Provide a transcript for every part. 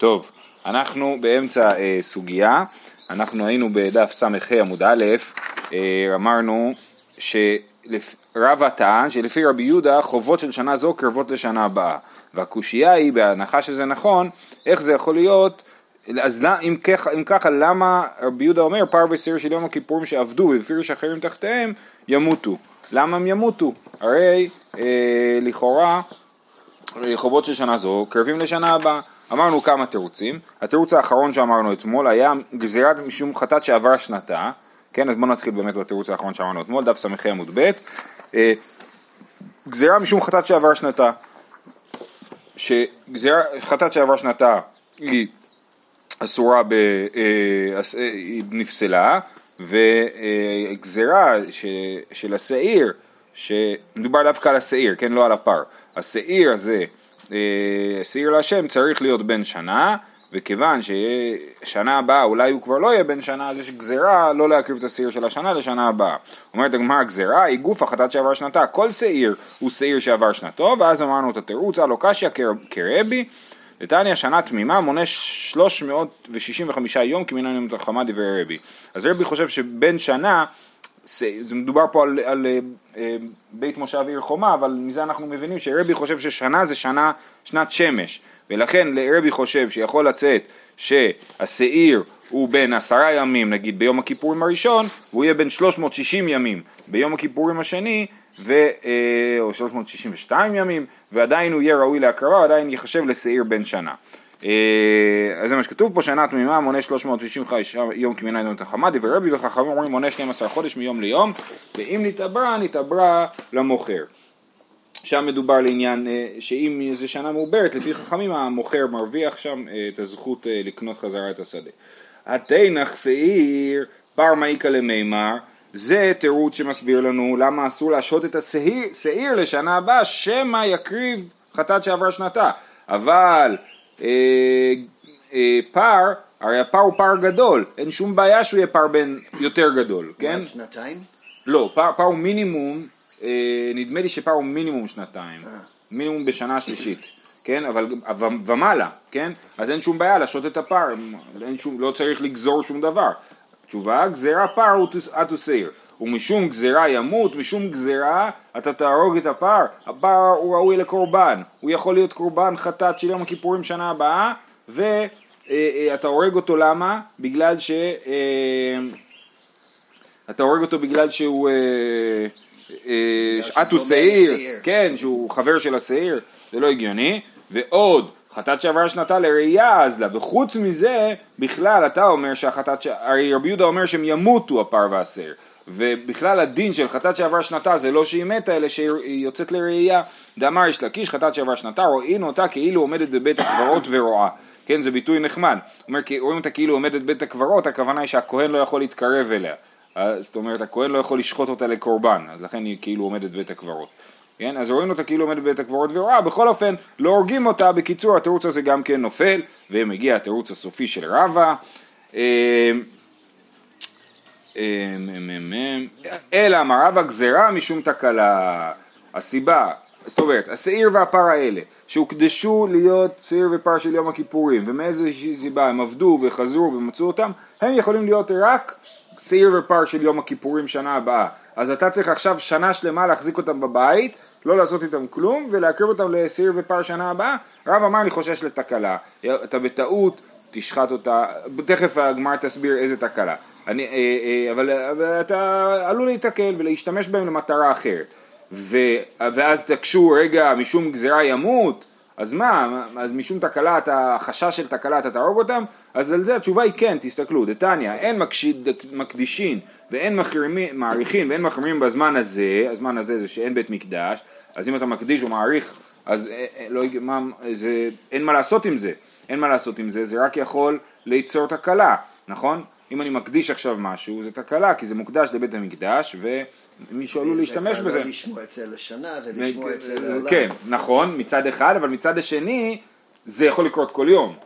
טוב, אנחנו באמצע אה, סוגיה, אנחנו היינו בדף ס"ה עמוד א', אה, אמרנו שרבא טען שלפי רבי יהודה חובות של שנה זו קרבות לשנה הבאה, והקושייה היא, בהנחה שזה נכון, איך זה יכול להיות אז אם, כך, אם ככה, למה רבי יהודה אומר פר וסיר של יום הכיפורים שעבדו והפריש אחרים תחתיהם ימותו? למה הם ימותו? הרי אה, לכאורה חובות של שנה זו קרבים לשנה הבאה. אמרנו כמה תירוצים, התירוץ האחרון שאמרנו אתמול היה גזירת משום חטאת שעבר שנתה, כן, אז בואו נתחיל באמת בתירוץ האחרון שאמרנו אתמול, דף ס"ח עמוד ב', אה, גזירה משום חטאת שעבר שנתה, שגזירה, חטאת שעבר שנתה היא אסורה, ב, אה, היא נפסלה, וגזירה של השעיר, שמדובר דווקא על השעיר, כן, לא על הפר, השעיר הזה אה, שעיר להשם צריך להיות בן שנה, וכיוון ששנה הבאה אולי הוא כבר לא יהיה בן שנה, אז יש גזירה לא להקריב את השעיר של השנה לשנה הבאה. אומרת הגמרא גזירה היא גוף החטאת שעבר שנתה, כל שעיר הוא שעיר שעבר שנתו, ואז אמרנו את התירוץ, הלא קשיא כרבי, נתניה שנה תמימה מונה 365 יום כמינן יום תחמה דברי רבי. אז רבי חושב שבן שנה זה מדובר פה על, על uh, בית מושב עיר חומה, אבל מזה אנחנו מבינים שרבי חושב ששנה זה שנה, שנת שמש, ולכן רבי חושב שיכול לצאת שהשעיר הוא בין עשרה ימים נגיד ביום הכיפורים הראשון, והוא יהיה בין 360 ימים ביום הכיפורים השני, ו, uh, או 362 ימים, ועדיין הוא יהיה ראוי להקרבה, ועדיין ייחשב לשעיר בן שנה. אז זה מה שכתוב פה, שנה תמימה מונה 365 יום כמינה יום תחמה, דברי רבי וחכמים אומרים מונה 12 חודש מיום ליום, ואם נתעברה, נתעברה למוכר. שם מדובר לעניין שאם זו שנה מעוברת, לפי חכמים המוכר מרוויח שם את הזכות לקנות חזרה את השדה. התנח שעיר פר מעיקה למימר, זה תירוץ שמסביר לנו למה אסור להשהות את השעיר לשנה הבאה, שמא יקריב חטאת שעבר שנתה. אבל אה, אה, פר, הרי הפר הוא פר גדול, אין שום בעיה שהוא יהיה פר בן יותר גדול, כן? שנתיים? לא, פר, פר הוא מינימום, אה, נדמה לי שפר הוא מינימום שנתיים, מינימום בשנה שלישית, כן? אבל ומעלה, כן? אז אין שום בעיה להשעות את הפר, אין שום, לא צריך לגזור שום דבר. תשובה, גזירה פר הוא אטוסיר. ומשום גזירה ימות, משום גזירה אתה תהרוג את הפר, הפר הוא ראוי לקורבן, הוא יכול להיות קורבן חטאת של יום הכיפורים שנה הבאה, ואתה אה, אה, הורג אותו למה? בגלל ש... אה, אתה הורג אותו בגלל שהוא אטו שעיר, כן, שהוא חבר של השעיר, זה לא הגיוני, ועוד חטאת שעבר שנתה לראייה אז לה, וחוץ מזה בכלל אתה אומר שהחטאת, הרי רבי יהודה אומר שהם ימותו הפר והשעיר ובכלל הדין של חטאת שעבר שנתה זה לא שהיא מתה אלא שהיא יוצאת לראייה. דאמר יש לקיש חטאת שעבר שנתה רואים אותה כאילו עומדת בבית הקברות ורואה. כן זה ביטוי נחמד. אומר רואים אותה כאילו עומדת בבית הקברות הכוונה היא שהכהן לא יכול להתקרב אליה. זאת אומרת הכהן לא יכול לשחוט אותה לקורבן אז לכן היא כאילו עומדת בבית הקברות. כן? אז רואים אותה כאילו עומדת בבית הקברות ורואה, בכל אופן לא הורגים אותה, בקיצור התירוץ הזה גם כן נופל, ומגיע התירוץ הסופי של רבא. אלא אמר רבא משום תקלה. הסיבה, זאת אומרת, השעיר והפר האלה, שהוקדשו להיות שעיר ופר של יום הכיפורים, ומאיזושהי סיבה הם עבדו וחזרו ומצאו אותם, הם יכולים להיות רק שעיר ופר של יום הכיפורים שנה הבאה. אז אתה צריך עכשיו שנה שלמה להחזיק אותם בבית, לא לעשות איתם כלום, ולהקריב אותם לשעיר ופר שנה הבאה. רב אמר אני חושש לתקלה, אתה בטעות תשחט אותה, תכף הגמר תסביר איזה תקלה. אני, אה, אה, אבל, אבל אתה עלול להיתקל ולהשתמש בהם למטרה אחרת. ו, ואז תקשו, רגע, משום גזירה ימות, אז מה, אז משום תקלה, אתה, חשש של תקלה אתה תהרוג אותם? אז על זה התשובה היא כן, תסתכלו, דתניא, אין מקשיד, מקדישין ואין מעריכין ואין מחרימים בזמן הזה, הזמן הזה זה שאין בית מקדש, אז אם אתה מקדיש ומעריך, אז אה, לא, מה, זה, אין מה לעשות עם זה, אין מה לעשות עם זה, זה רק יכול ליצור תקלה, נכון? אם אני מקדיש עכשיו משהו, זה תקלה, כי זה מוקדש לבית המקדש, ומישהו עלול להשתמש בזה. זה כבר לא לשמוע את זה לשנה, זה לשמוע את זה לעולם. כן, נכון, מצד אחד, אבל מצד השני, זה יכול לקרות כל יום.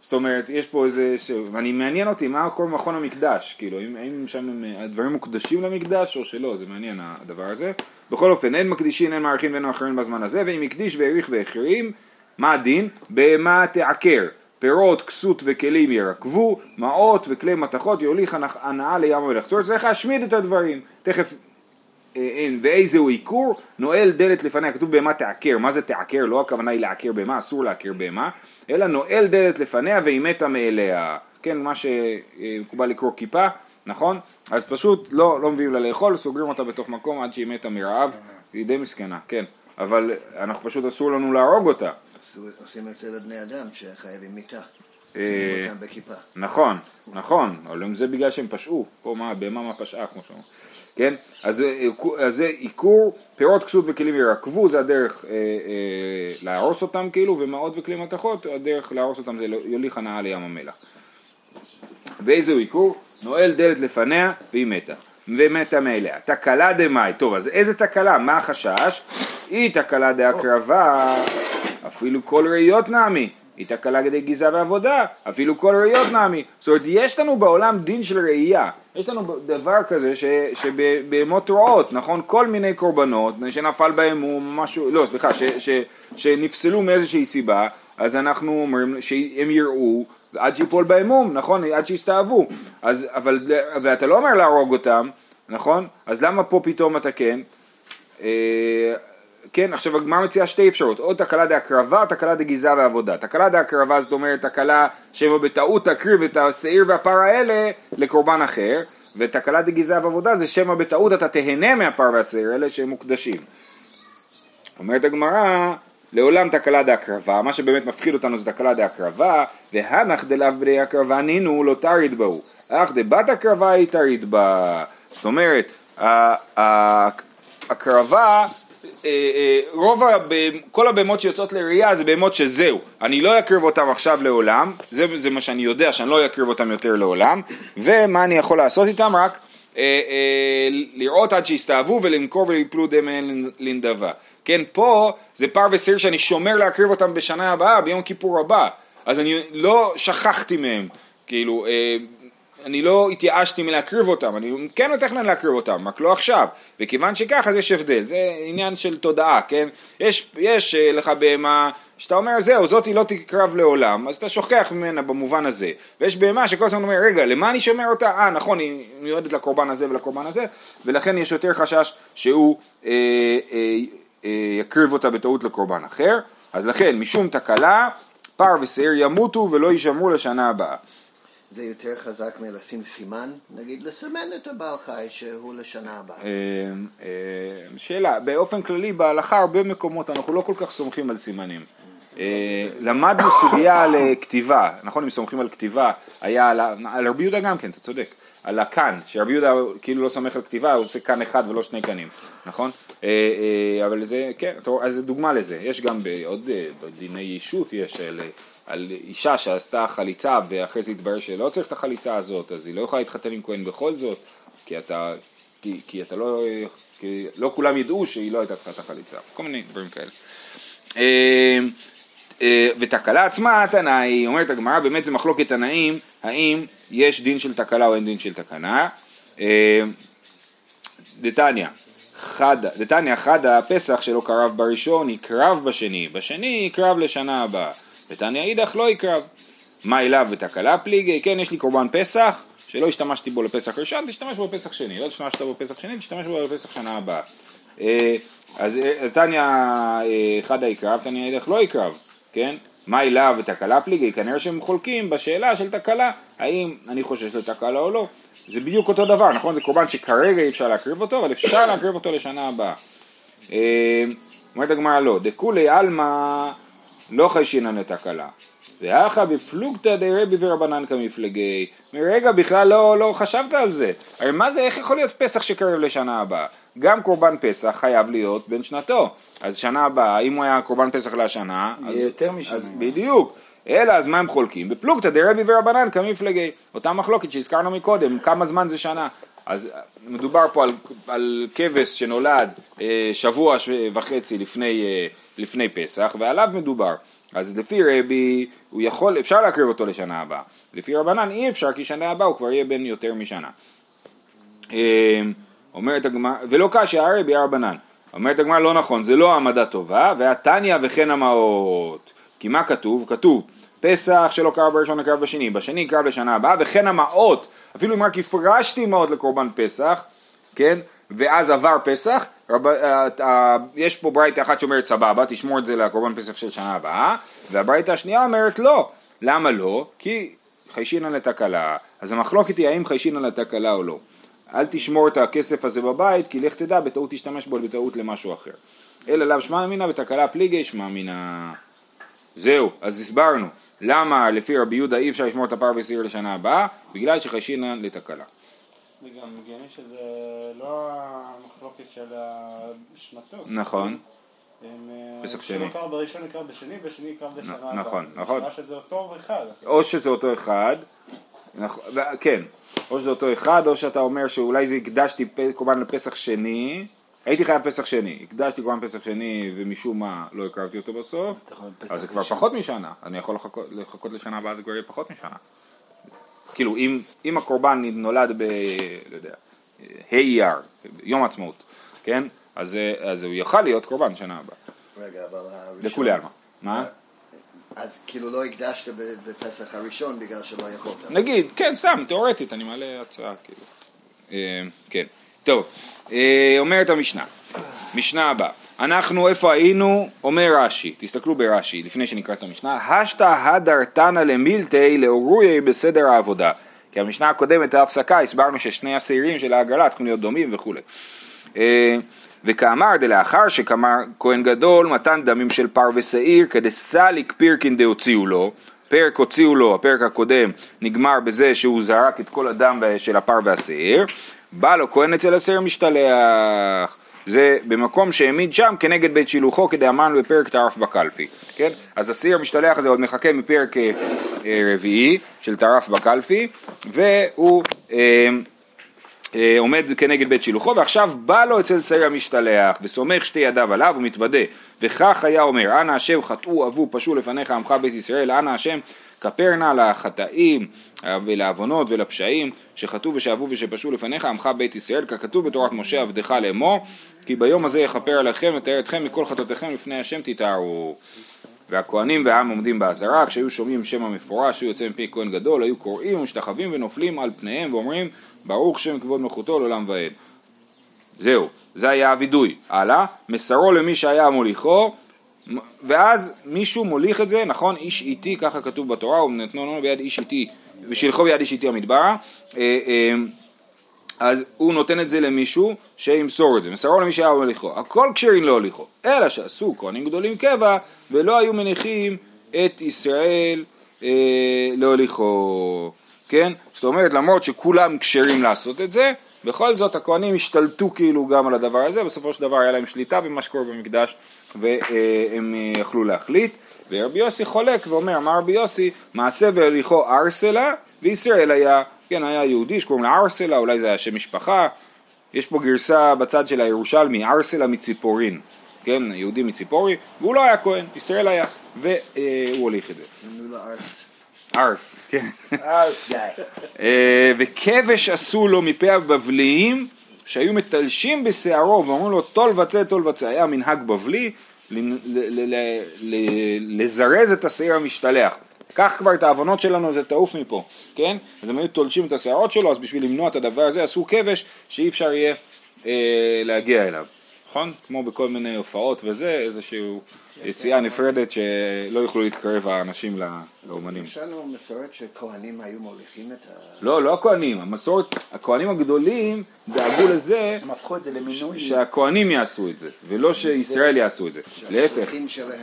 זאת אומרת, יש פה איזה, ש... ואני מעניין אותי מה כל מכון המקדש, כאילו, אם, אם שם הדברים מוקדשים למקדש או שלא, זה מעניין הדבר הזה. בכל אופן, אין מקדישים, אין מעריכים ואין מאחרים בזמן הזה, ואם הקדיש והעריך והחרים, מה הדין? בהמה תעקר. פירות, כסות וכלים ירקבו, מעות וכלי מתכות יוליך הנאה לים המלך. זאת אומרת צריך להשמיד את הדברים. תכף, אה, אין, ואיזהו עיקור? נועל דלת לפניה, כתוב בהמה תעקר, מה זה תעקר? לא הכוונה היא לעקר בהמה, אסור לעקר בהמה, אלא נועל דלת לפניה והיא מתה מאליה. כן, מה שמקובל לקרוא כיפה, נכון? אז פשוט לא, לא מביאים לה לאכול, סוגרים אותה בתוך מקום עד שהיא מתה מרעב, היא די מסכנה, כן. אבל אנחנו פשוט אסור לנו להרוג אותה. עושים את זה לבני אדם שחייבים מיתה. אה, נכון, נכון, אבל אם זה בגלל שהם פשעו, פה מה, בהמה מה פשעה כמו שאומרים, כן? אז זה עיקור, פירות כסות וכלים ירקבו, זה הדרך אה, אה, להרוס אותם כאילו, ומעות וכלי מתכות, הדרך להרוס אותם זה יוליך הנאה לים המלח. ואיזהו עיקור? נועל דלת לפניה והיא מתה, ומתה מאליה. תקלה דמאי, טוב אז איזה תקלה? מה החשש? היא תקלה דהקרבה, אפילו כל ראיות נעמי. היא תקלה כדי גזע ועבודה, אפילו כל ראיות נעמי. זאת אומרת, יש לנו בעולם דין של ראייה. יש לנו דבר כזה ש, שבהמות רועות, נכון? כל מיני קורבנות שנפל בהם הוא משהו, לא, סליחה, ש, ש, שנפסלו מאיזושהי סיבה, אז אנחנו אומרים שהם יראו עד שיפול בהם מום, נכון? עד שיסתאבו. אז, אבל, ואתה לא אומר להרוג אותם, נכון? אז למה פה פתאום אתה כן? כן, עכשיו הגמרא מציעה שתי אפשרויות, או תקלה דהקרבה תקלה דגזעה ועבודה. תקלה דהקרבה זאת אומרת תקלה שבו בטעות תקריב את השעיר והפר האלה לקורבן אחר, ותקלה דגזעה ועבודה זה שמא בטעות אתה תהנה מהפר והשעיר האלה שהם מוקדשים. אומרת הגמרא, לעולם תקלה דהקרבה, מה שבאמת מפחיד אותנו זה תקלה דהקרבה, והנח דלאו בדי הקרבה נינו לא תריד בהו, אך דבת הקרבה היא תריד בה. זאת אומרת, הקרבה רוב, כל הבהמות שיוצאות לראייה זה בהמות שזהו, אני לא אקריב אותם עכשיו לעולם, זה, זה מה שאני יודע, שאני לא אקריב אותם יותר לעולם, ומה אני יכול לעשות איתם? רק אה, אה, לראות עד שיסתאבו ולמכור וליפלו דמי לנדבה. כן, פה זה פר וסיר שאני שומר להקריב אותם בשנה הבאה, ביום כיפור הבא, אז אני לא שכחתי מהם, כאילו, אה, אני לא התייאשתי מלהקריב אותם, אני כן מתכנן להקריב אותם, רק לא עכשיו, וכיוון שכך אז יש הבדל, זה עניין של תודעה, כן? יש, יש אה, לך בהמה שאתה אומר זהו, זאתי לא תקרב לעולם, אז אתה שוכח ממנה במובן הזה, ויש בהמה שכל הזמן אומר רגע, למה אני שומר אותה? אה נכון, היא מיועדת לקורבן הזה ולקורבן הזה, ולכן יש יותר חשש שהוא אה, אה, אה, יקריב אותה בטעות לקורבן אחר, אז לכן משום תקלה פר ושעיר ימותו ולא יישמרו לשנה הבאה. זה יותר חזק מלשים סימן, נגיד לסמן את הבעל חי שהוא לשנה הבאה. אה, אה, שאלה, באופן כללי בהלכה הרבה מקומות אנחנו לא כל כך סומכים על סימנים. אה, למדנו סוגיה על כתיבה, נכון אם סומכים על כתיבה, היה על רבי יהודה גם כן, אתה צודק, על הכאן, שרבי יהודה כאילו לא סומך על כתיבה, הוא עושה כאן אחד ולא שני כאנים, נכון? אבל זה, כן, אז זה דוגמה לזה, יש גם בעוד דיני אישות, יש על אישה שעשתה חליצה ואחרי זה התברר שלא צריך את החליצה הזאת, אז היא לא יכולה להתחתן עם כהן בכל זאת, כי אתה, כי, כי אתה לא, כי לא כולם ידעו שהיא לא הייתה צריכה את החליצה, כל מיני דברים כאלה. אה, אה, ותקלה עצמה, תנאי, אומרת הגמרא, באמת זה מחלוקת תנאים, האם יש דין של תקלה או אין דין של תקנה. אה, דתניא, חדה, דתניא חדה, הפסח שלו קרב בראשון, יקרב בשני, בשני יקרב לשנה הבאה. ותניא אידך לא יקרב. מה אליו ותקלה פליגי? כן, יש לי קורבן פסח, שלא השתמשתי בו לפסח ראשון, תשתמש בו לפסח שני. לא השתמשת בו לפסח שני, תשתמש בו לפסח שנה הבאה. אה, אז אה, תניא אה, חדה יקרב, תניא אידך לא יקרב, כן? מה אליו ותקלה פליגי? כנראה שהם חולקים בשאלה של תקלה, האם אני חושש לתקלה או לא. זה בדיוק אותו דבר, נכון? זה קורבן שכרגע אי אפשר להקריב אותו, אבל אפשר להקריב אותו לשנה הבאה. אומרת הגמרא לא, דכולי עלמא לא חיישינן את הכלה. ואחא בפלוגתא דרבי ורבנן כמפלגי, מרגע בכלל לא, לא חשבת על זה. הרי מה זה, איך יכול להיות פסח שקרב לשנה הבאה? גם קורבן פסח חייב להיות בן שנתו. אז שנה הבאה, אם הוא היה קורבן פסח לשנה, אז... יותר משנה. אז בדיוק. אלא אז מה הם חולקים? בפלוגתא דרבי ורבנן כמפלגי. אותה מחלוקת שהזכרנו מקודם, כמה זמן זה שנה. אז מדובר פה על, על כבש שנולד אה, שבוע וחצי לפני, אה, לפני פסח, ועליו מדובר. אז לפי רבי, הוא יכול, אפשר להקריב אותו לשנה הבאה. לפי רבנן אי אפשר, כי שנה הבאה הוא כבר יהיה בן יותר משנה. אה, אומרת הגמרא, ולא קשיא הרבי הרבנן. אומרת הגמרא לא נכון, זה לא העמדה טובה, והתניא וכן המעות. כי מה כתוב? כתוב פסח שלא קרב בראשון הקרב בשני, בשני יקרב לשנה הבאה, וכן המעות, אפילו אם רק הפרשתי מעות לקורבן פסח, כן, ואז עבר פסח, רב, אה, אה, יש פה ברייתא אחת שאומרת סבבה, תשמור את זה לקורבן פסח של שנה הבאה, והברייתא השנייה אומרת לא, למה לא? כי חיישינא לתקלה, אז המחלוקת היא האם חיישינא לתקלה או לא. אל תשמור את הכסף הזה בבית, כי לך תדע, בטעות תשתמש בו בטעות למשהו אחר. אלא לאו שמע אמינא ותקלה פליגי שמע אמינא. זהו, אז הסברנו. למה לפי רבי יהודה אי אפשר לשמור את הפר וסיר לשנה הבאה? בגלל שחיישינא לתקלה. זה גם הגיוני שזה לא המחלוקת של השנתות. נכון. הם, אה, שלא שני. קרב בראשון יקרב בשני, בשני יקרב בשנה. נכון, נכון. בשעה שזה אותו אחד. או שזה אותו אחד, כן, או שזה אותו אחד, או שאתה אומר שאולי זה הקדשתי קורבן לפסח שני, הייתי חייב פסח שני, הקדשתי קורבן פסח שני ומשום מה לא הקרבתי אותו בסוף, אז זה כבר ראשון. פחות משנה, אני יכול לחכות, לחכות לשנה הבאה זה כבר יהיה פחות משנה. כאילו אם, אם הקורבן נולד ב... לא יודע, ה' אייר, יום העצמאות, כן? אז, אז הוא יוכל להיות קורבן שנה הבאה, רגע, אבל הראשון... לכולי עלמא. מה? אז כאילו לא הקדשת בפסח הראשון בגלל שלא יכולת. נגיד, כן, סתם, תיאורטית, אני מעלה הצעה, כאילו. אה, כן. טוב, אה, אומרת המשנה, משנה הבאה, אנחנו איפה היינו, אומר רש"י, תסתכלו ברש"י, לפני שנקרא את המשנה, השתא הדר תנא למילתי לאורוי בסדר העבודה. כי המשנה הקודמת, ההפסקה, הסברנו ששני השעירים של העגלה צריכים להיות דומים וכולי. אה, וכאמר דלאחר שכמר כהן גדול מתן דמים של פר ושעיר כדסליק פירקין דהוציאו לו. פרק הוציאו לו, הפרק הקודם נגמר בזה שהוא זרק את כל הדם של הפר והשעיר. בא לו כהן אצל השעיר משתלח זה במקום שהעמיד שם כנגד בית שילוחו כדאמן בפרק טרף בקלפי כן? אז השעיר המשתלח הזה עוד מחכה מפרק אה, אה, רביעי של טרף בקלפי והוא אה, אה, עומד כנגד בית שילוחו ועכשיו בא לו אצל שעיר המשתלח וסומך שתי ידיו עליו ומתוודה וכך היה אומר אנא השם חטאו עבו פשעו לפניך עמך בית ישראל אנא השם כפר נא לחטאים אה, ולעוונות ולפשעים שחטאו ושאבו ושפשעו לפניך עמך בית ישראל ככתוב בתורת משה עבדך לאמור כי ביום הזה יכפר עליכם ותאר אתכם מכל חטאותיכם לפני השם תתארו והכהנים והעם עומדים באזהרה, כשהיו שומעים שם המפורש, שהוא יוצא מפי כהן גדול, היו קוראים ומשתחווים ונופלים על פניהם ואומרים, ברוך שם כבוד מלכותו לעולם ועד. זהו, זה היה הווידוי. הלאה, מסרו למי שהיה מוליכו, ואז מישהו מוליך את זה, נכון, איש איתי, ככה כתוב בתורה, ונתנו לנו ביד איש איתי, ושילחו ביד איש איתי המדברה. אה, אה, אז הוא נותן את זה למישהו שימסור את זה, מסרו למי שהיה מוליכו, הכל כשרים להוליכו, אלא שעשו כהנים גדולים קבע ולא היו מניחים את ישראל אה, להוליכו, כן? זאת אומרת למרות שכולם כשרים לעשות את זה, בכל זאת הכהנים השתלטו כאילו גם על הדבר הזה, בסופו של דבר היה להם שליטה במה שקורה במקדש והם אה, יכלו להחליט, ורבי יוסי חולק ואומר, אמר רבי יוסי, מעשה והוליכו ארסלה וישראל היה כן, היה יהודי שקוראים לה ארסלה, אולי זה היה שם משפחה. יש פה גרסה בצד של הירושלמי, ארסלה מציפורין, כן, יהודי מציפורי, והוא לא היה כהן, ישראל היה, והוא הוליך את זה. ארס, כן. ארץ גיא. אה, וכבש עשו לו מפי הבבליים שהיו מתלשים בשערו ואומרים לו תול וצא תול וצא היה מנהג בבלי לזרז את השעיר המשתלח קח כבר את העוונות שלנו ותעוף מפה, כן? אז הם היו תולשים את השערות שלו, אז בשביל למנוע את הדבר הזה עשו כבש שאי אפשר יהיה אה, להגיע אליו, נכון? כמו בכל מיני הופעות וזה, איזושהי יציאה נפרדת שלא יוכלו להתקרב האנשים לאומנים. יש לנו מסורת שכהנים היו מוליכים את ה... לא, לא הכהנים, המסורת, הכהנים הגדולים דאגו לזה הם הפכו את זה למינוי. שהכהנים יעשו את זה, ולא שישראל יעשו את זה. להפך.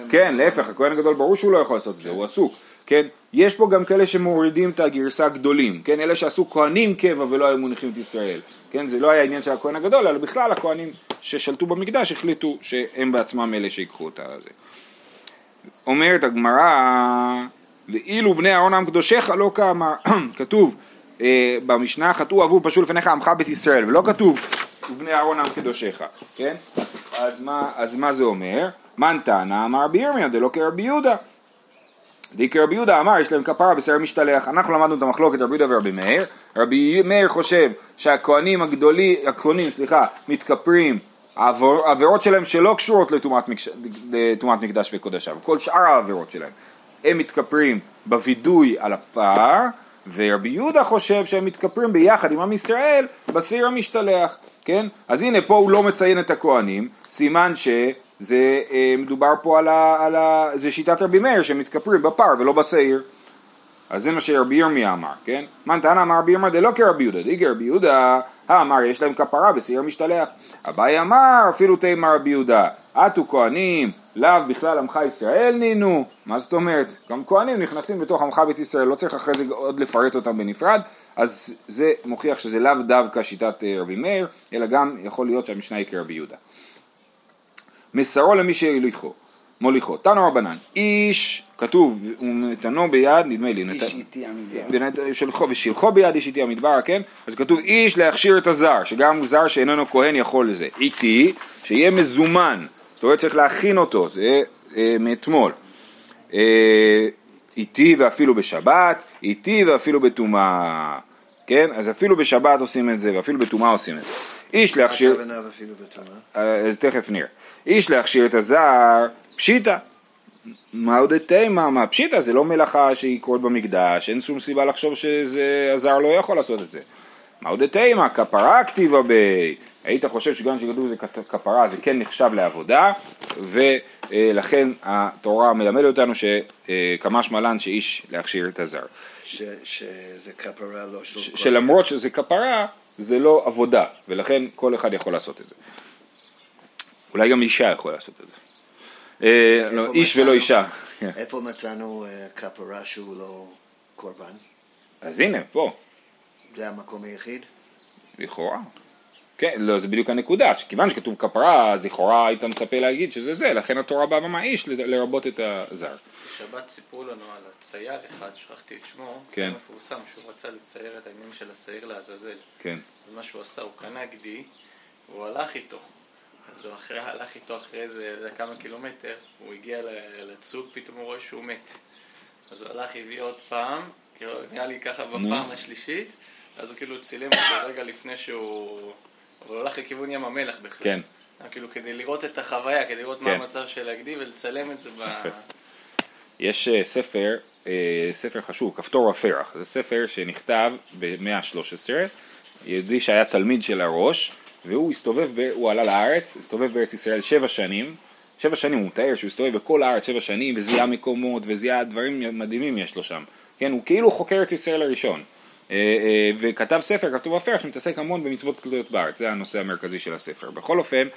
כן, להפך, הכהן הגדול ברור שהוא לא יכול לעשות את זה, הוא עסוק, כן? יש פה גם כאלה שמורידים את הגרסה הגדולים, כן? אלה שעשו כהנים קבע ולא היו מוניחים את ישראל, כן? זה לא היה עניין של הכהן הגדול, אלא בכלל הכהנים ששלטו במקדש החליטו שהם בעצמם אלה שיקחו את הזה. אומרת הגמרא, ואילו בני אהרון עם קדושך לא כאמר, כתוב אה, במשנה חטאו אהבו פשעו לפניך עמך בית ישראל, ולא כתוב ובני אהרון עם קדושך, כן? אז מה, אז מה זה אומר? טענה אמר רבי ירמיה דלא כרבי יהודה. די כרבי יהודה אמר יש להם כפרה בשר משתלח, אנחנו למדנו את המחלוקת רבי יהודה ורבי מאיר, רבי מאיר חושב שהכהנים הגדולים, הכהנים סליחה, מתכפרים העבירות שלהם שלא קשורות לטומאת מקדש וקודשיו, כל שאר העבירות שלהם, הם מתכפרים בווידוי על הפר, ורבי יהודה חושב שהם מתכפרים ביחד עם עם ישראל בשעיר המשתלח, כן? אז הנה פה הוא לא מציין את הכהנים, סימן שזה אה, מדובר פה על ה... על ה זה שיטת רבי מאיר שהם מתכפרים בפר ולא בשעיר. אז זה מה שרבי ירמיה אמר, כן? מן תנא אמר רבי ירמיה דלא כרבי יהודה, די כרבי יהודה, האמר יש להם כפרה בשעיר משתלח. אביי אמר אפילו תימא רבי יהודה, עטו כהנים, לאו בכלל עמך ישראל נינו, מה זאת אומרת? גם כהנים נכנסים בתוך עמך בית ישראל, לא צריך אחרי זה עוד לפרט אותם בנפרד, אז זה מוכיח שזה לאו דווקא שיטת אה, רבי מאיר, אלא גם יכול להיות שהמשנה היא כרבי יהודה. מסרו למי שהוליכו, מוליכו, תנו רבנן, איש, כתוב, ונתנו ביד, נדמה לי, איש איתי המדבר. ושילחו ביד איש איתי המדבר, כן? אז כתוב איש להכשיר את הזר, שגם זר שאיננו כהן יכול לזה. איתי, שיהיה מזומן, זאת אומרת צריך להכין אותו, זה אה, מאתמול. אה, איתי ואפילו בשבת, איתי ואפילו בטומאה, כן? אז אפילו בשבת עושים את זה, ואפילו בטומאה עושים את זה. איש להכשיר... בטומאה. אז תכף נראה. איש להכשיר את הזר, פשיטא. מה עוד תימא? מה פשיטא? זה לא מלאכה שהיא קורית במקדש, אין שום סיבה לחשוב שהזר לא יכול לעשות את זה. מה עוד תימא? כפרה כתיבה ב... היית חושב שגם שכתוב זה כפרה זה כן נחשב לעבודה ולכן התורה מלמדת אותנו שכמשמע לן שאיש להכשיר את הזר. ש- שזה כפרה לא של... שלמרות שזה כפרה זה לא עבודה ולכן כל אחד יכול לעשות את זה. אולי גם אישה יכול לעשות את זה. אה, לא, איש? ולא אישה. איפה מצאנו אה, כפרה שהוא לא קורבן? אז הנה, פה, זה המקום היחיד? לכאורה. כן, לא, זה בדיוק הנקודה, שכיוון שכתוב כפרה, אז לכאורה היית מצפה להגיד שזה זה, לכן התורה באה ל- לרבות את הזר. בשבת סיפרו לנו על הצייר אחד, שכחתי את שמו, כן. זה מפורסם, שהוא רצה לצייר את העניין של השעיר לעזאזל. כן. אז מה שהוא עשה, הוא קנה גדי, והוא הלך איתו. אז הוא אחרי, הלך איתו אחרי איזה כמה קילומטר, הוא הגיע ל- לצוק, פתאום הוא רואה שהוא מת. אז הוא הלך, הביא עוד פעם, כאילו, נראה לי ככה בפעם השלישית, אז הוא כאילו צילם אותו רגע לפני שהוא... אבל הוא הלך לכיוון ים המלח בכלל. כן. כאילו כדי לראות את החוויה, כדי לראות מה כן. המצב של הגדי ולצלם את זה ב... יש אה, ספר, אה, ספר חשוב, כפתור הפרח, זה ספר שנכתב במאה ה-13, יהודי שהיה תלמיד של הראש, והוא הסתובב, ב, הוא עלה לארץ, הסתובב בארץ ישראל שבע שנים, שבע שנים הוא מתאר שהוא הסתובב בכל הארץ שבע שנים וזיהה מקומות וזיהה דברים מדהימים יש לו שם, כן, הוא כאילו חוקר ארץ ישראל הראשון, אה, אה, וכתב ספר, כתוב הפרח, שמתעסק המון במצוות תלויות בארץ, זה הנושא המרכזי של הספר. בכל אופן,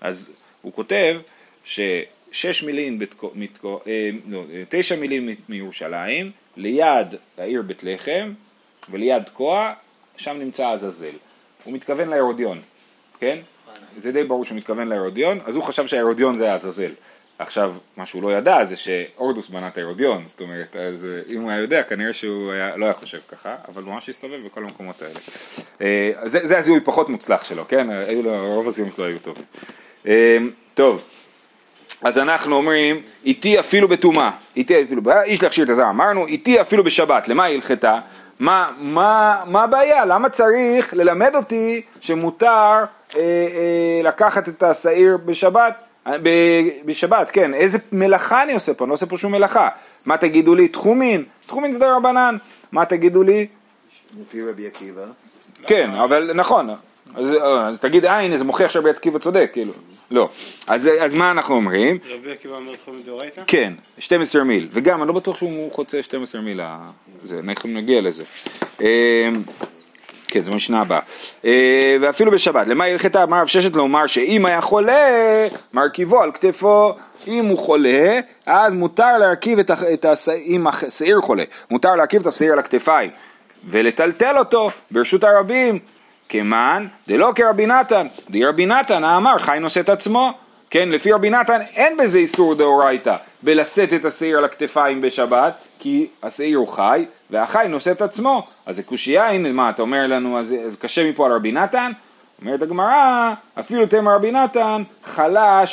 אז הוא כותב ששש מילים, בתקו, מתקו, אה, לא, תשע מילים מירושלים, ליד העיר בית לחם וליד תקוע, שם נמצא עזאזל. הוא מתכוון להרודיון, כן? זה די ברור שהוא מתכוון להרודיון, אז הוא חשב שההרודיון זה העזאזל. עכשיו, מה שהוא לא ידע זה שהורדוס בנה את ההרודיון, זאת אומרת, אז אה, אם הוא היה יודע, כנראה שהוא היה, לא היה חושב ככה, אבל הוא ממש הסתובב בכל המקומות האלה. אה, זה, זה הזיהוי פחות מוצלח שלו, כן? היו לו, רוב הזיהויים שלו היו טובים. אה, טוב, אז אנחנו אומרים, איתי אפילו בטומאה, איתי אפילו, איש להכשיר את הזר, אמרנו, איתי אפילו בשבת, למה היא הלכתה? מה, מה, מה הבעיה? למה צריך ללמד אותי שמותר אה, אה, לקחת את השעיר בשבת? אה, ב- בשבת, כן, איזה מלאכה אני עושה פה? אני לא עושה פה שום מלאכה. מה תגידו לי? תחומין, תחומין זה דרבנן. מה תגידו לי? לפי רבי עקיבא. כן, אבל נכון, אז, אז תגיד אה הנה זה מוכיח שרבי עקיבא צודק, כאילו, לא. אז, אז מה אנחנו אומרים? רבי עקיבא אומר תחום מדאורייתא? כן, 12 מיל, וגם אני לא בטוח שהוא חוצה 12 מיל, זה, אנחנו נגיע לזה. כן, זו משנה הבאה. אה, ואפילו בשבת, למה הלכתה? אמר רב ששת לומר שאם היה חולה, מרכיבו על כתפו. אם הוא חולה, אז מותר להרכיב את, את השעיר, השעיר חולה, מותר להרכיב את השעיר על הכתפיים ולטלטל אותו ברשות הרבים, כמן דלא כרבי נתן, די רבי נתן האמר חי נושא את עצמו, כן, לפי רבי נתן אין בזה איסור דאורייתא בלשאת את השעיר על הכתפיים בשבת, כי השעיר הוא חי, והחי נושא את עצמו, אז זה קושייה, הנה מה, אתה אומר לנו, אז, אז קשה מפה על רבי נתן? אומרת הגמרא, אפילו תמר רבי נתן, חלה.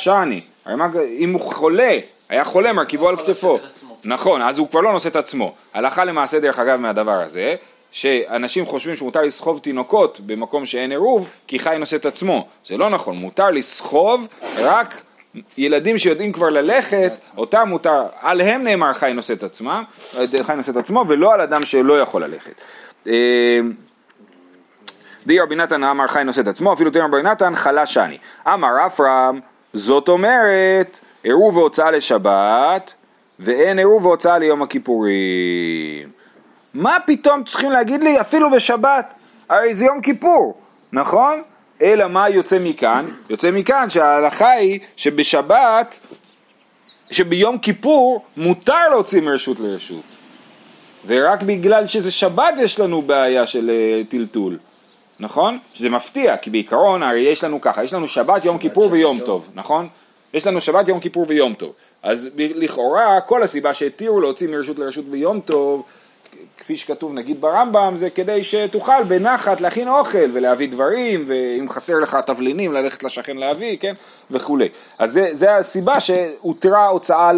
הרי מה, אם הוא חולה, היה חולה מרכיבו על יכול כתפו. נכון, אז הוא כבר לא נושא את עצמו. הלכה למעשה דרך אגב מהדבר הזה, שאנשים חושבים שמותר לסחוב תינוקות במקום שאין עירוב, כי חי נושא את עצמו. זה לא נכון, מותר לסחוב רק ילדים שיודעים כבר ללכת, אותם מותר, עליהם נאמר חי נושא את עצמם, חי נושא את עצמו, ולא על אדם שלא יכול ללכת. אה, די רבי נתן אמר חי נושא את עצמו, אפילו תראה רבי נתן חלה שני. אמר רפרם, זאת אומרת, עירוב והוצאה לשבת, ואין עירוב והוצאה ליום הכיפורים. מה פתאום צריכים להגיד לי אפילו בשבת? הרי זה יום כיפור, נכון? אלא מה יוצא מכאן? יוצא מכאן שההלכה היא שבשבת, שביום כיפור מותר להוציא מרשות לרשות. ורק בגלל שזה שבת יש לנו בעיה של uh, טלטול, נכון? שזה מפתיע, כי בעיקרון הרי יש לנו ככה, יש לנו שבת, יום כיפור ויום טוב, נכון? יש לנו שבת, יום כיפור ויום טוב. אז לכאורה כל הסיבה שהתירו להוציא מרשות לרשות ביום טוב, כפי שכתוב נגיד ברמב"ם, זה כדי שתוכל בנחת להכין אוכל ולהביא דברים, ואם חסר לך תבלינים ללכת לשכן להביא, כן, וכולי. אז זה, זה הסיבה שהותרה הוצאה,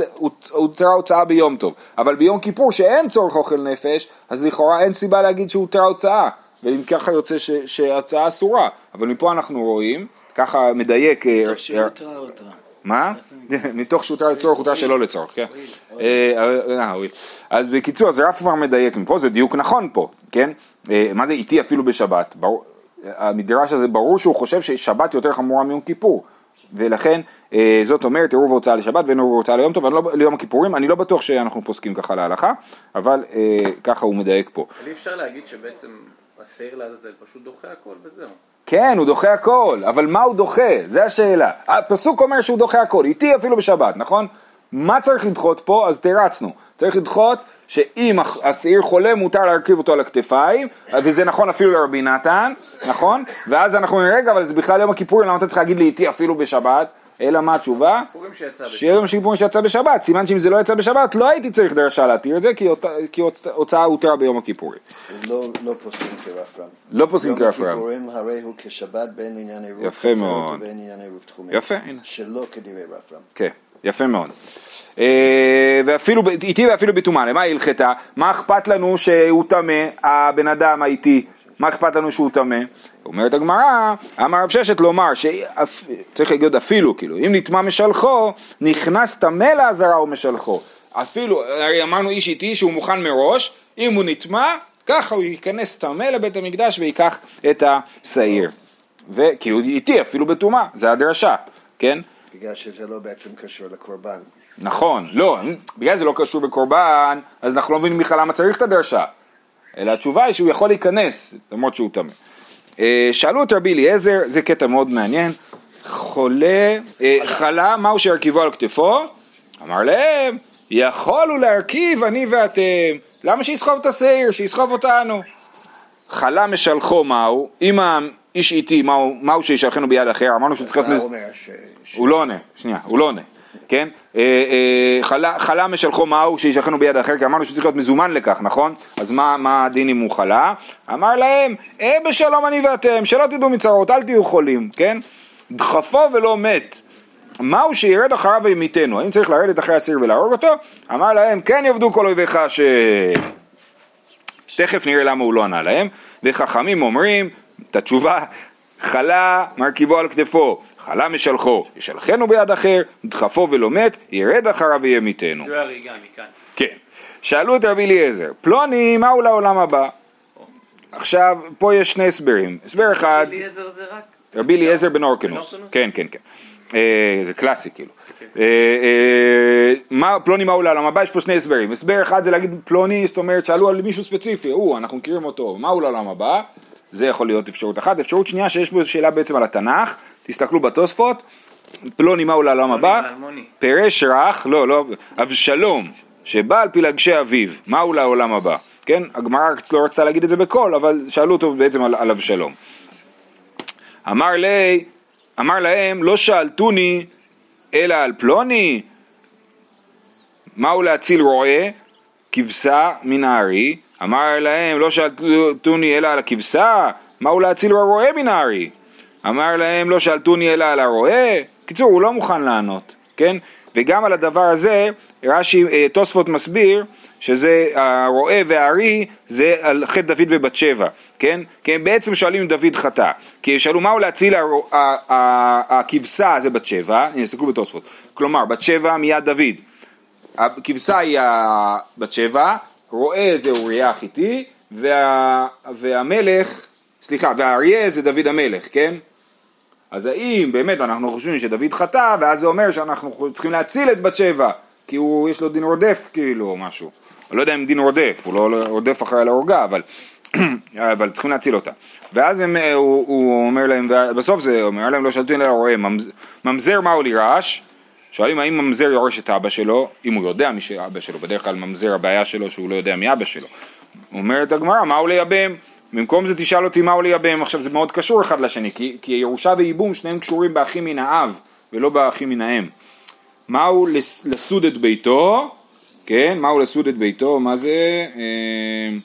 הותרה הוצאה ביום טוב. אבל ביום כיפור שאין צורך אוכל נפש, אז לכאורה אין סיבה להגיד שהותרה הוצאה. ואם ככה יוצא ש, אסורה. אבל מפה אנחנו רואים, ככה מדייק... אה, שהותרה אותרה. מה? מתוך שהותר לצורך הותר שלא לצורך, כן? אה, אה, הואיל. אז בקיצור, אז רף כבר מדייק מפה, זה דיוק נכון פה, כן? אה, מה זה איתי אפילו בשבת? המדרש הזה ברור שהוא חושב ששבת יותר חמורה מיום כיפור. ולכן אה, זאת אומרת עירוב ההוצאה לשבת ואין עירוב ההוצאה ליום טוב, לא, ליום הכיפורים, אני לא בטוח שאנחנו פוסקים ככה להלכה, אבל אה, ככה הוא מדייק פה. אבל אי אפשר להגיד שבעצם השעיר לעזאזל פשוט דוחה הכל וזהו. כן, הוא דוחה הכל, אבל מה הוא דוחה? זה השאלה. הפסוק אומר שהוא דוחה הכל, איתי אפילו בשבת, נכון? מה צריך לדחות פה? אז תרצנו. צריך לדחות שאם השעיר חולה מותר להרכיב אותו על הכתפיים, וזה נכון אפילו לרבי נתן, נכון? ואז אנחנו נראה, רגע, אבל זה בכלל יום הכיפורים, למה אתה צריך להגיד לי איתי אפילו בשבת? אלא מה התשובה? סיפורים שיצא בשבת. שיהיה יום הכיפורים שיצא בשבת, סימן שאם זה לא יצא בשבת, לא הייתי צריך דרשה להתיר את זה, כי הוצ- כי הוצ- הוצאה הותרה ביום הכיפורים. לא, לא פוסקים כרפרם. לא פוסקים כרפרם. יום הכיפורים הרי הוא כשבת בין ענייני רוב יפה מאוד. יפה, הנה. שלא כדברי רפרם. כן, יפה מאוד. אה, ואפילו, איתי ואפילו בטומאה, למה היא הלכתה? מה אכפת לנו שהוא טמא, הבן אדם האיתי, מה אכפת לנו שהוא טמא? אומרת הגמרא, אמר רב ששת לומר, שאפ- צריך להגיד אפילו, כאילו, אם נטמא משלחו, נכנס טמא לעזרה ומשלחו. אפילו, הרי אמרנו איש איתי שהוא מוכן מראש, אם הוא נטמא, ככה הוא ייכנס טמא לבית המקדש ויקח את השעיר. וכאילו איתי אפילו בטומאה, זה הדרשה, כן? בגלל שזה לא בעצם קשור לקורבן. נכון, לא, בגלל זה לא קשור בקורבן, אז אנחנו לא מבינים בכלל למה צריך את הדרשה. אלא התשובה היא שהוא יכול להיכנס, למרות שהוא טמא. אה, שאלו את רבי אליעזר, זה קטע מאוד מעניין, חולה, אה, חלה, מהו שהרכיבו על כתפו? אמר להם, יכול הוא להרכיב אני ואתם, למה שיסחוב את השעיר, שיסחוב אותנו? חלה משלחו מהו, אם האיש איתי מהו, מהו שישלחנו ביד אחר, אמרנו שצריך להיות... הוא לא עונה, שנייה, הוא לא עונה, כן? אה, אה, חלה, משלחו מהו שישלחנו ביד אחר, כי אמרנו שצריך להיות מזומן לכך, נכון? אז מה הדין אם הוא חלה? אמר להם, אה בשלום אני ואתם, שלא תדעו מצרות, אל תהיו חולים, כן? דחפו ולא מת. מהו שירד אחריו וימיתנו? האם צריך לרדת אחרי הסיר ולהרוג אותו? אמר להם, כן יעבדו כל אויביך ש... תכף נראה למה הוא לא ענה להם, וחכמים אומרים את התשובה, חלה מרכיבו על כתפו, חלה משלחו, ישלחנו ביד אחר, דחפו ולא מת, ירד אחריו וימיתנו. זה הריגה מכאן. כן. שאלו את רבי אליעזר, פלוני, מהו לעולם הבא? עכשיו, פה יש שני הסברים. הסבר אחד, אליעזר זה רק? רבי אליעזר בן אורקנוס. כן, כן, כן. אה, זה קלאסי כאילו. אה, אה, מה, פלוני מהו לעולם הבא? יש פה שני הסברים. הסבר אחד זה להגיד פלוני, זאת אומרת שאלו על מישהו ספציפי, הוא, אנחנו מכירים אותו, מהו לעולם הבא? זה יכול להיות אפשרות אחת. אפשרות שנייה שיש פה שאלה בעצם על התנ"ך, תסתכלו בתוספות, פלוני מהו לעולם הבא? פירש רך, לא, לא, אבשלום, שבא על פלגשי אביו, מהו לעולם הבא? כן, הגמרא לא רצתה להגיד את זה בקול, אבל שאלו אותו בעצם על, על אבשלום. אמר לי, אמר להם, לא שאלתוני אלא על פלוני, מהו להציל רועה? כבשה מן הארי. אמר להם, לא שאלתוני אלא על הכבשה, מהו להציל הרועה מן הארי? אמר להם, לא שאלתוני אלא על הרועה. קיצור, הוא לא מוכן לענות, כן? וגם על הדבר הזה, רש"י, אה, תוספות מסביר, שזה הרועה והארי, זה על חטא דוד ובת שבע, כן? כי הם בעצם שואלים אם דוד חטא. כי שאלו מהו להציל הרו- ה- ה- הכבשה זה בת שבע, הנה תסתכלו בתוספות, כלומר בת שבע מיד דוד. הכבשה היא בת שבע, רועה זה אוריה החיתי, וה, והמלך, סליחה, והאריה זה דוד המלך, כן? אז האם באמת אנחנו חושבים שדוד חטא, ואז זה אומר שאנחנו צריכים להציל את בת שבע, כי הוא, יש לו דין רודף כאילו או משהו. אני לא יודע אם דין רודף, הוא לא רודף אחרי על ההורגה, אבל, אבל צריכים להציל אותה. ואז הם, הוא, הוא אומר להם, בסוף זה אומר להם לא שלטו אלא רואה, ממז- ממזר מהו לירש? שואלים האם ממזר יורש את אבא שלו, אם הוא יודע מי שאבא שלו, בדרך כלל ממזר הבעיה שלו שהוא לא יודע מי אבא שלו. אומרת הגמרא, מהו לייבם? במקום זה תשאל אותי מהו לייבם, עכשיו זה מאוד קשור אחד לשני, כי, כי ירושה וייבום שניהם קשורים באחים מן האב ולא באחים מן האם. מהו לס- לסוד את ביתו, כן, מהו לסוד את ביתו, מה זה, אה,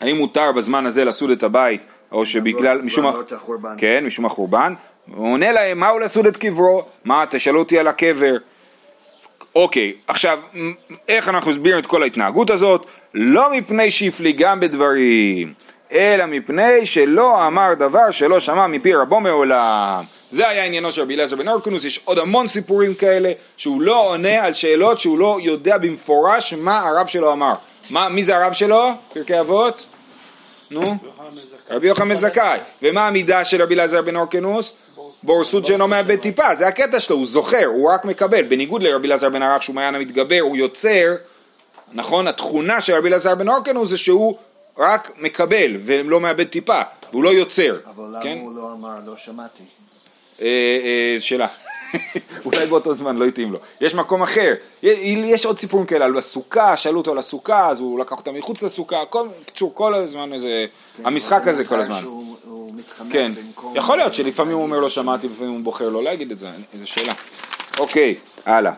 האם מותר בזמן הזה לסוד את הבית, או שבגלל, משום, החורבן. כן, משום החורבן, הוא עונה להם, מהו לסוד את קברו, מה, תשאלו אותי על הקבר, אוקיי, עכשיו, איך אנחנו מסבירים את כל ההתנהגות הזאת? לא מפני שהפליגם בדברים, אלא מפני שלא אמר דבר שלא שמע מפי רבו מעולם. זה היה עניינו של רבי אליעזר בן אורקונוס, יש עוד המון סיפורים כאלה, שהוא לא עונה על שאלות שהוא לא יודע במפורש מה הרב שלו אמר. מה, מי זה הרב שלו? פרקי אבות? נו? רבי יוחנן זכאי. ומה המידה של רבי אליעזר בן אורקנוס? בורסות שאינו מאבד טיפה, זה הקטע שלו, הוא זוכר, הוא רק מקבל. בניגוד לרבי אליעזר בן ערך שהוא מעיין המתגבר, הוא יוצר, נכון? התכונה של רבי אליעזר בן אורקנוס זה שהוא רק מקבל ולא מאבד טיפה, והוא לא יוצר. אבל למה כן? הוא לא אמר לא שמעתי? אה, אה, שאלה. אולי באותו זמן לא התאים לו. יש מקום אחר. יש, עוד סיפורים כאלה על הסוכה, שאלו אותו על הסוכה, אז הוא לקח אותה מחוץ לסוכה. כל, בקיצור, כל הזמן איזה... המשחק הזה כל הזמן. שהוא הוא מתחמק כן, במקום... יכול להיות שלפעמים הוא אומר לא שמעתי, לפעמים הוא בוחר לא להגיד את זה, איזו שאלה. אוקיי, הלאה.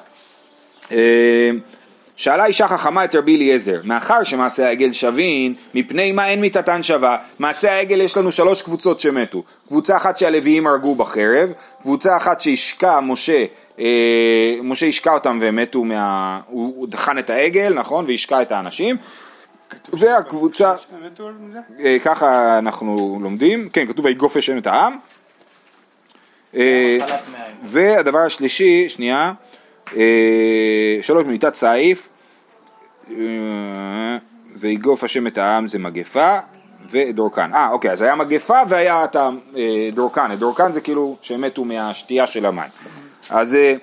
שאלה אישה חכמה את רבי אליעזר, מאחר שמעשה העגל שווין, מפני מה אין מיתתן שווה? מעשה העגל יש לנו שלוש קבוצות שמתו. קבוצה אחת שהלוויים הרגו בחרב, קבוצה אחת שהשקע משה, אה, משה השקע אותם והם מתו מה... הוא הוא דחן את העגל, נכון? והשקע את האנשים. והקבוצה... אה, ככה אנחנו לומדים, כן, כתוב ויגוף השם את העם. אה. והדבר השלישי, שנייה, שלוש מיתת סעיף, אה, ויגוף השם את העם זה מגפה ודורקן. אה, אוקיי, אז היה מגפה והיה את הדורקן, הדורקן זה כאילו שהם מתו מהשתייה של המים. אז, אה,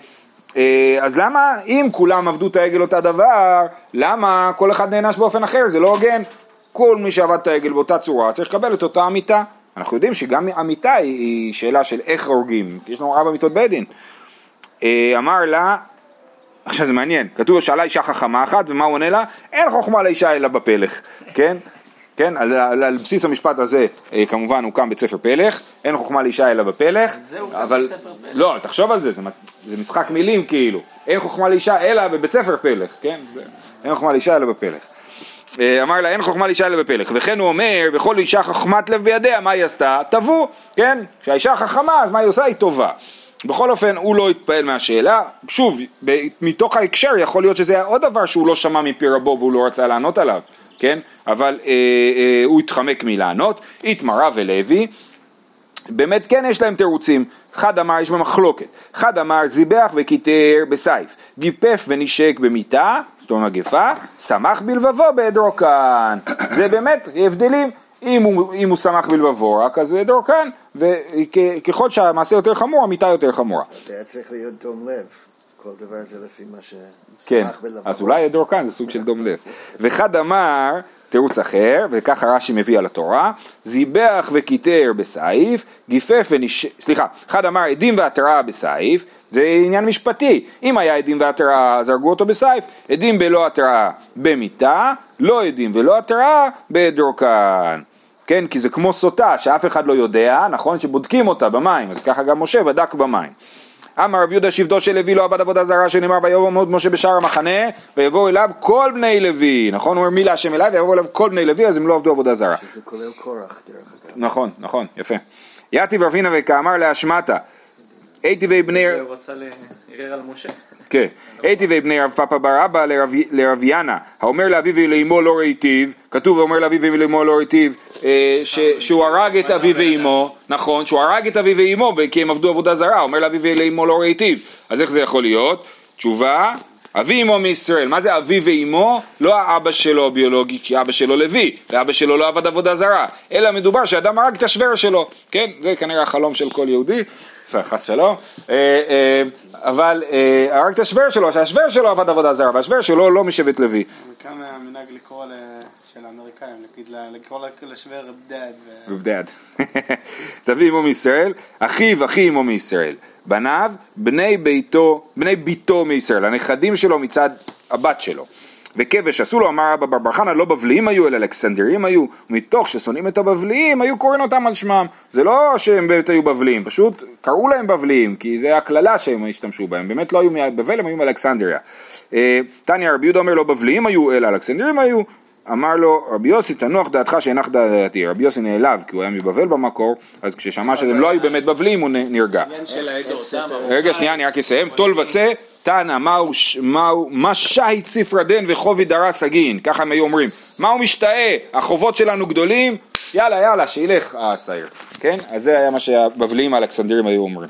אה, אז למה, אם כולם עבדו את העגל אותה דבר, למה כל אחד נענש באופן אחר? זה לא הוגן. כל מי שעבד את העגל באותה צורה צריך לקבל את אותה המיתה. אנחנו יודעים שגם המיתה היא, שאלה של איך הורגים, יש לנו ארבע מיתות בית דין. אה, אמר לה, עכשיו זה מעניין, כתוב שאלה אישה חכמה אחת, ומה הוא עונה לה? אין חוכמה לאישה אלא בפלך, כן? כן, על, על, על בסיס המשפט הזה אה, כמובן הוקם בית ספר פלך, אין חוכמה לאישה אלא בפלך, זה הוקם אבל, בית ספר פלך. לא, תחשוב על זה, זה, זה משחק מילים כאילו, אין חוכמה לאישה אלא בבית ספר פלך, כן? זה, אין חוכמה לאישה אלא בפלך. אה, אמר לה אין חוכמה לאישה אלא בפלך וכן הוא אומר וכל אישה חכמת לב בידיה מה היא עשתה? תבוא, כן? כשהאישה חכמה אז מה היא עושה? היא טובה בכל אופן הוא לא התפעל מהשאלה. שוב מתוך ההקשר יכול להיות שזה היה עוד דבר שהוא לא שמע מפי רבו והוא לא רצה לענות עליו כן? אבל אה, אה, הוא התחמק מלענות. התמרה ולוי באמת כן יש להם תירוצים, אחד אמר יש במחלוקת, אחד אמר זיבח וכיתר בסייף, גיפף ונשק במיטה, זאת אומרת מגפה, שמח בלבבו בדרוקן, זה באמת הבדלים, אם הוא, אם הוא שמח בלבבו רק אז זה דרוקן, וככל שהמעשה יותר חמור המיטה יותר חמורה, זה היה צריך להיות דום לב. כל דבר זה לפי מה ש... כן. אז אולי דורקן זה סוג של דום לב. ואחד אמר, תירוץ אחר, וככה רש"י מביא על התורה, זיבח וכיתר בסעיף, גיפף ונש... סליחה, אחד אמר עדים והתראה בסעיף, זה עניין משפטי, אם היה עדים והתראה אז הרגו אותו בסעיף, עדים בלא התראה במיתה, לא עדים ולא התראה בדורקן. כן, כי זה כמו סוטה שאף אחד לא יודע, נכון? שבודקים אותה במים, אז ככה גם משה בדק במים. אמר רב יהודה שבטו של לוי לא עבד עבודה זרה שנאמר ויבוא מאוד משה בשער המחנה ויבואו אליו כל בני לוי נכון הוא אומר מי להשם אליי ויבואו אליו כל בני לוי אז הם לא עבדו עבודה זרה שזה כולל קורח, דרך אגב. נכון נכון יפה יתיב רבינה וכאמר להשמטה הייתי ובני הוא רצה ל... ערער על משה. כן, הייתי ובני רב פאפא בר אבא לרב- ינא, האומר לאביו ולאמו לא ראיתיו, כתוב ואומר לאביו ולאמו לא ראיתיו, אה, שהוא הרג את אביו ואמו, נכון, שהוא הרג את אביו ואמו כי הם עבדו עבודה זרה, אומר לאביו ולאמו לא ראיתיו, אז איך זה יכול להיות? תשובה, אבי אמו מישראל, מה זה אבי ואמו? לא האבא שלו הביולוגי, כי אבא שלו לוי, ואבא שלו לא עבד עבודה זרה, אלא מדובר שאדם הרג את השוור שלו, כן? זה כנראה החלום של כל יהודי, חס שלום, אה, אה, אבל אה, הרג את השוור שלו, שהשוור שלו עבד עבודה זרה, והשוור שלו לא משבט לוי. וכאן המנהג לקרוא של האמריקאים, נגיד לקרוא לשוור דד. ו- ובדד. תביא אמו מישראל, אחיו אחי אמו מישראל, בניו בני ביתו, בני ביתו מישראל, הנכדים שלו מצד הבת שלו. וכבש עשו לו, אמר רבא בר חנא, לא בבליים היו, אלא אלכסנדרים היו, ומתוך ששונאים את הבבליים, היו קוראים אותם על שמם. זה לא שהם באמת היו בבליים, פשוט קראו להם בבליים, כי זה הקללה שהם השתמשו בהם, באמת לא היו מבבל, הם היו מאלכסנדריה. אה, תניא רבי יהודה אומר, לא בבליים היו, אלא אלכסנדרים היו, אמר לו רבי יוסי תנוח דעתך שאינך דעתי, רבי יוסי נעלב כי הוא היה מבבל במקור, אז כששמע שהם לא היו באמת בבלים הוא נרגע. רגע שנייה אני רק אסיים, תול וצא, תנא מהו, מהו, מה שהית ספרא דן וחובי דרס הגין, ככה הם היו אומרים, מה הוא משתאה, החובות שלנו גדולים, יאללה יאללה שילך השעיר, כן? אז זה היה מה שהבבלים האלכסנדרים היו אומרים.